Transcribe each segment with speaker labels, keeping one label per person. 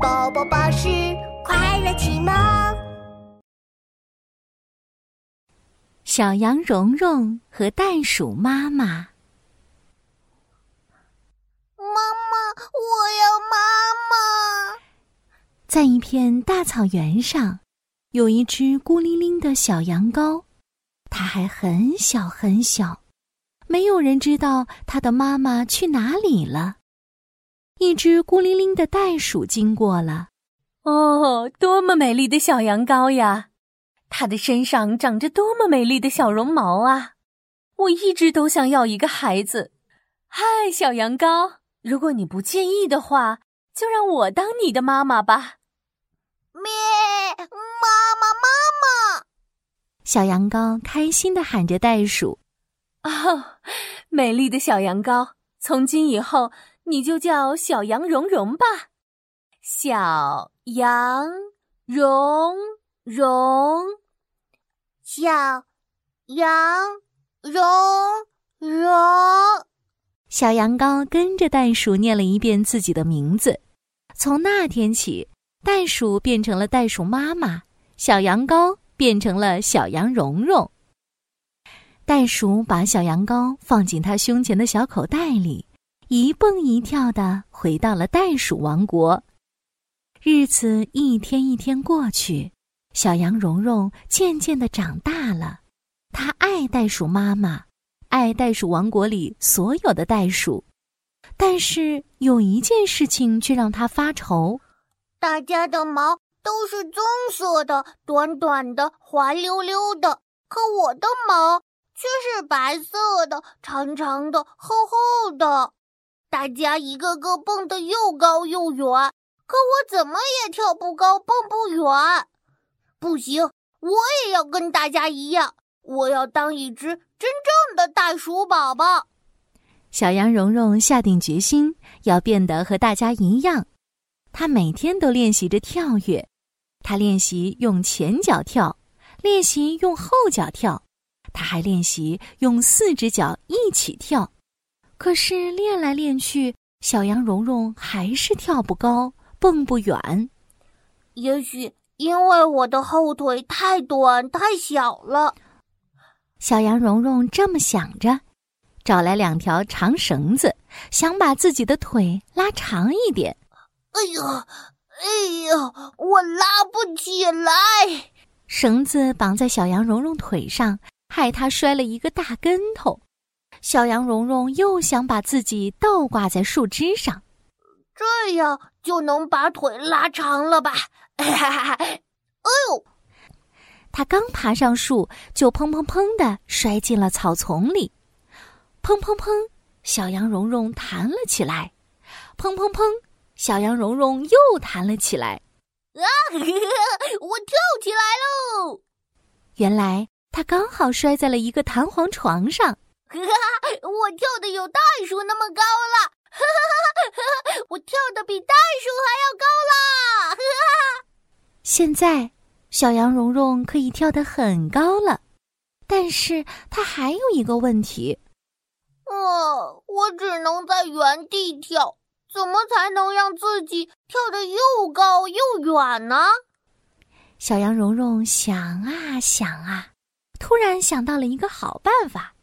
Speaker 1: 宝宝巴士快乐启蒙。
Speaker 2: 小羊蓉蓉和袋鼠妈妈。
Speaker 1: 妈妈，我要妈妈。
Speaker 2: 在一片大草原上，有一只孤零零的小羊羔，它还很小很小，没有人知道它的妈妈去哪里了。一只孤零零的袋鼠经过了，
Speaker 3: 哦，多么美丽的小羊羔呀！它的身上长着多么美丽的小绒毛啊！我一直都想要一个孩子。嗨，小羊羔，如果你不介意的话，就让我当你的妈妈吧。
Speaker 1: 咩，妈妈，妈妈！
Speaker 2: 小羊羔开心的喊着袋鼠。
Speaker 3: 哦，美丽的小羊羔，从今以后。你就叫小羊蓉蓉吧，小羊蓉蓉，
Speaker 1: 小羊蓉蓉。
Speaker 2: 小羊羔跟着袋鼠念了一遍自己的名字。从那天起，袋鼠变成了袋鼠妈妈，小羊羔变成了小羊蓉蓉。袋鼠把小羊羔放进它胸前的小口袋里。一蹦一跳的回到了袋鼠王国，日子一天一天过去，小羊蓉蓉渐渐的长大了。它爱袋鼠妈妈，爱袋鼠王国里所有的袋鼠，但是有一件事情却让它发愁：
Speaker 1: 大家的毛都是棕色的，短短的，滑溜溜的，可我的毛却是白色的，长长的，厚厚的。大家一个个蹦得又高又远，可我怎么也跳不高，蹦不远。不行，我也要跟大家一样，我要当一只真正的袋鼠宝宝。
Speaker 2: 小羊蓉蓉下定决心要变得和大家一样，她每天都练习着跳跃。她练习用前脚跳，练习用后脚跳，她还练习用四只脚一起跳。可是练来练去，小羊蓉蓉还是跳不高，蹦不远。
Speaker 1: 也许因为我的后腿太短太小了。
Speaker 2: 小羊蓉蓉这么想着，找来两条长绳子，想把自己的腿拉长一点。
Speaker 1: 哎呀，哎呀，我拉不起来！
Speaker 2: 绳子绑在小羊蓉蓉腿上，害它摔了一个大跟头。小羊蓉蓉又想把自己倒挂在树枝上，
Speaker 1: 这样就能把腿拉长了吧？哎呦！
Speaker 2: 它刚爬上树，就砰砰砰的摔进了草丛里。砰砰砰，小羊蓉蓉弹了起来。砰砰砰，小羊蓉蓉又弹了起来。
Speaker 1: 啊！我跳起来喽！
Speaker 2: 原来他刚好摔在了一个弹簧床上。
Speaker 1: 哈哈，我跳的有袋鼠那么高了！哈哈哈，我跳的比袋鼠还要高啦！哈哈，
Speaker 2: 现在小羊蓉蓉可以跳得很高了，但是它还有一个问题。
Speaker 1: 哦，我只能在原地跳，怎么才能让自己跳得又高又远呢？
Speaker 2: 小羊蓉蓉想啊想啊，突然想到了一个好办法。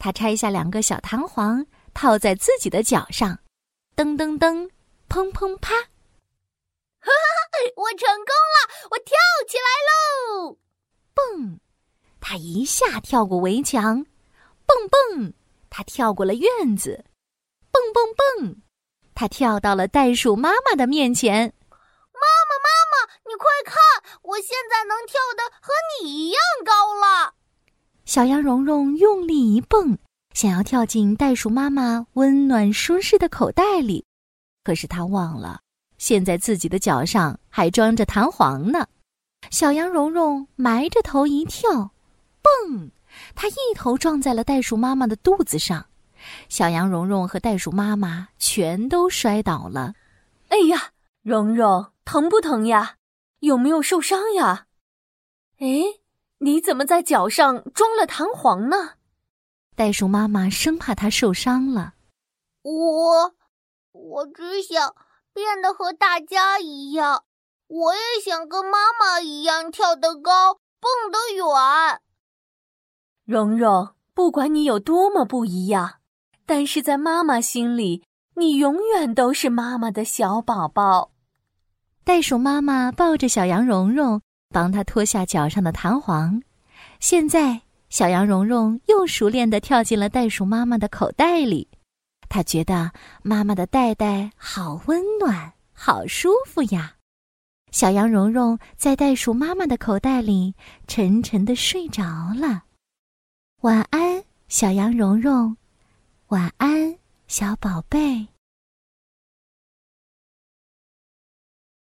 Speaker 2: 他拆下两个小弹簧，套在自己的脚上，噔噔噔，砰砰啪！
Speaker 1: 哈哈，我成功了！我跳起来喽！
Speaker 2: 蹦，他一下跳过围墙，蹦蹦，他跳过了院子，蹦蹦蹦，他跳到了袋鼠妈妈的面前。
Speaker 1: 妈妈，妈妈，你快看，我现在能跳的和你一样高了！
Speaker 2: 小羊蓉蓉用力一蹦，想要跳进袋鼠妈妈温暖舒适的口袋里，可是它忘了，现在自己的脚上还装着弹簧呢。小羊蓉蓉埋着头一跳，蹦，它一头撞在了袋鼠妈妈的肚子上，小羊蓉蓉和袋鼠妈妈全都摔倒了。
Speaker 3: 哎呀，蓉蓉，疼不疼呀？有没有受伤呀？哎。你怎么在脚上装了弹簧呢？
Speaker 2: 袋鼠妈妈生怕它受伤了。
Speaker 1: 我，我只想变变得和大家一样。我也想跟妈妈一样跳得高，蹦得远。
Speaker 3: 蓉蓉，不管你有多么不一样，但是在妈妈心里，你永远都是妈妈的小宝宝。
Speaker 2: 袋鼠妈妈抱着小羊蓉蓉，帮他脱下脚上的弹簧。现在，小羊蓉蓉又熟练地跳进了袋鼠妈妈的口袋里。他觉得妈妈的袋袋好温暖，好舒服呀。小羊蓉蓉在袋鼠妈妈的口袋里沉沉的睡着了。晚安，小羊蓉蓉。晚安，小宝贝。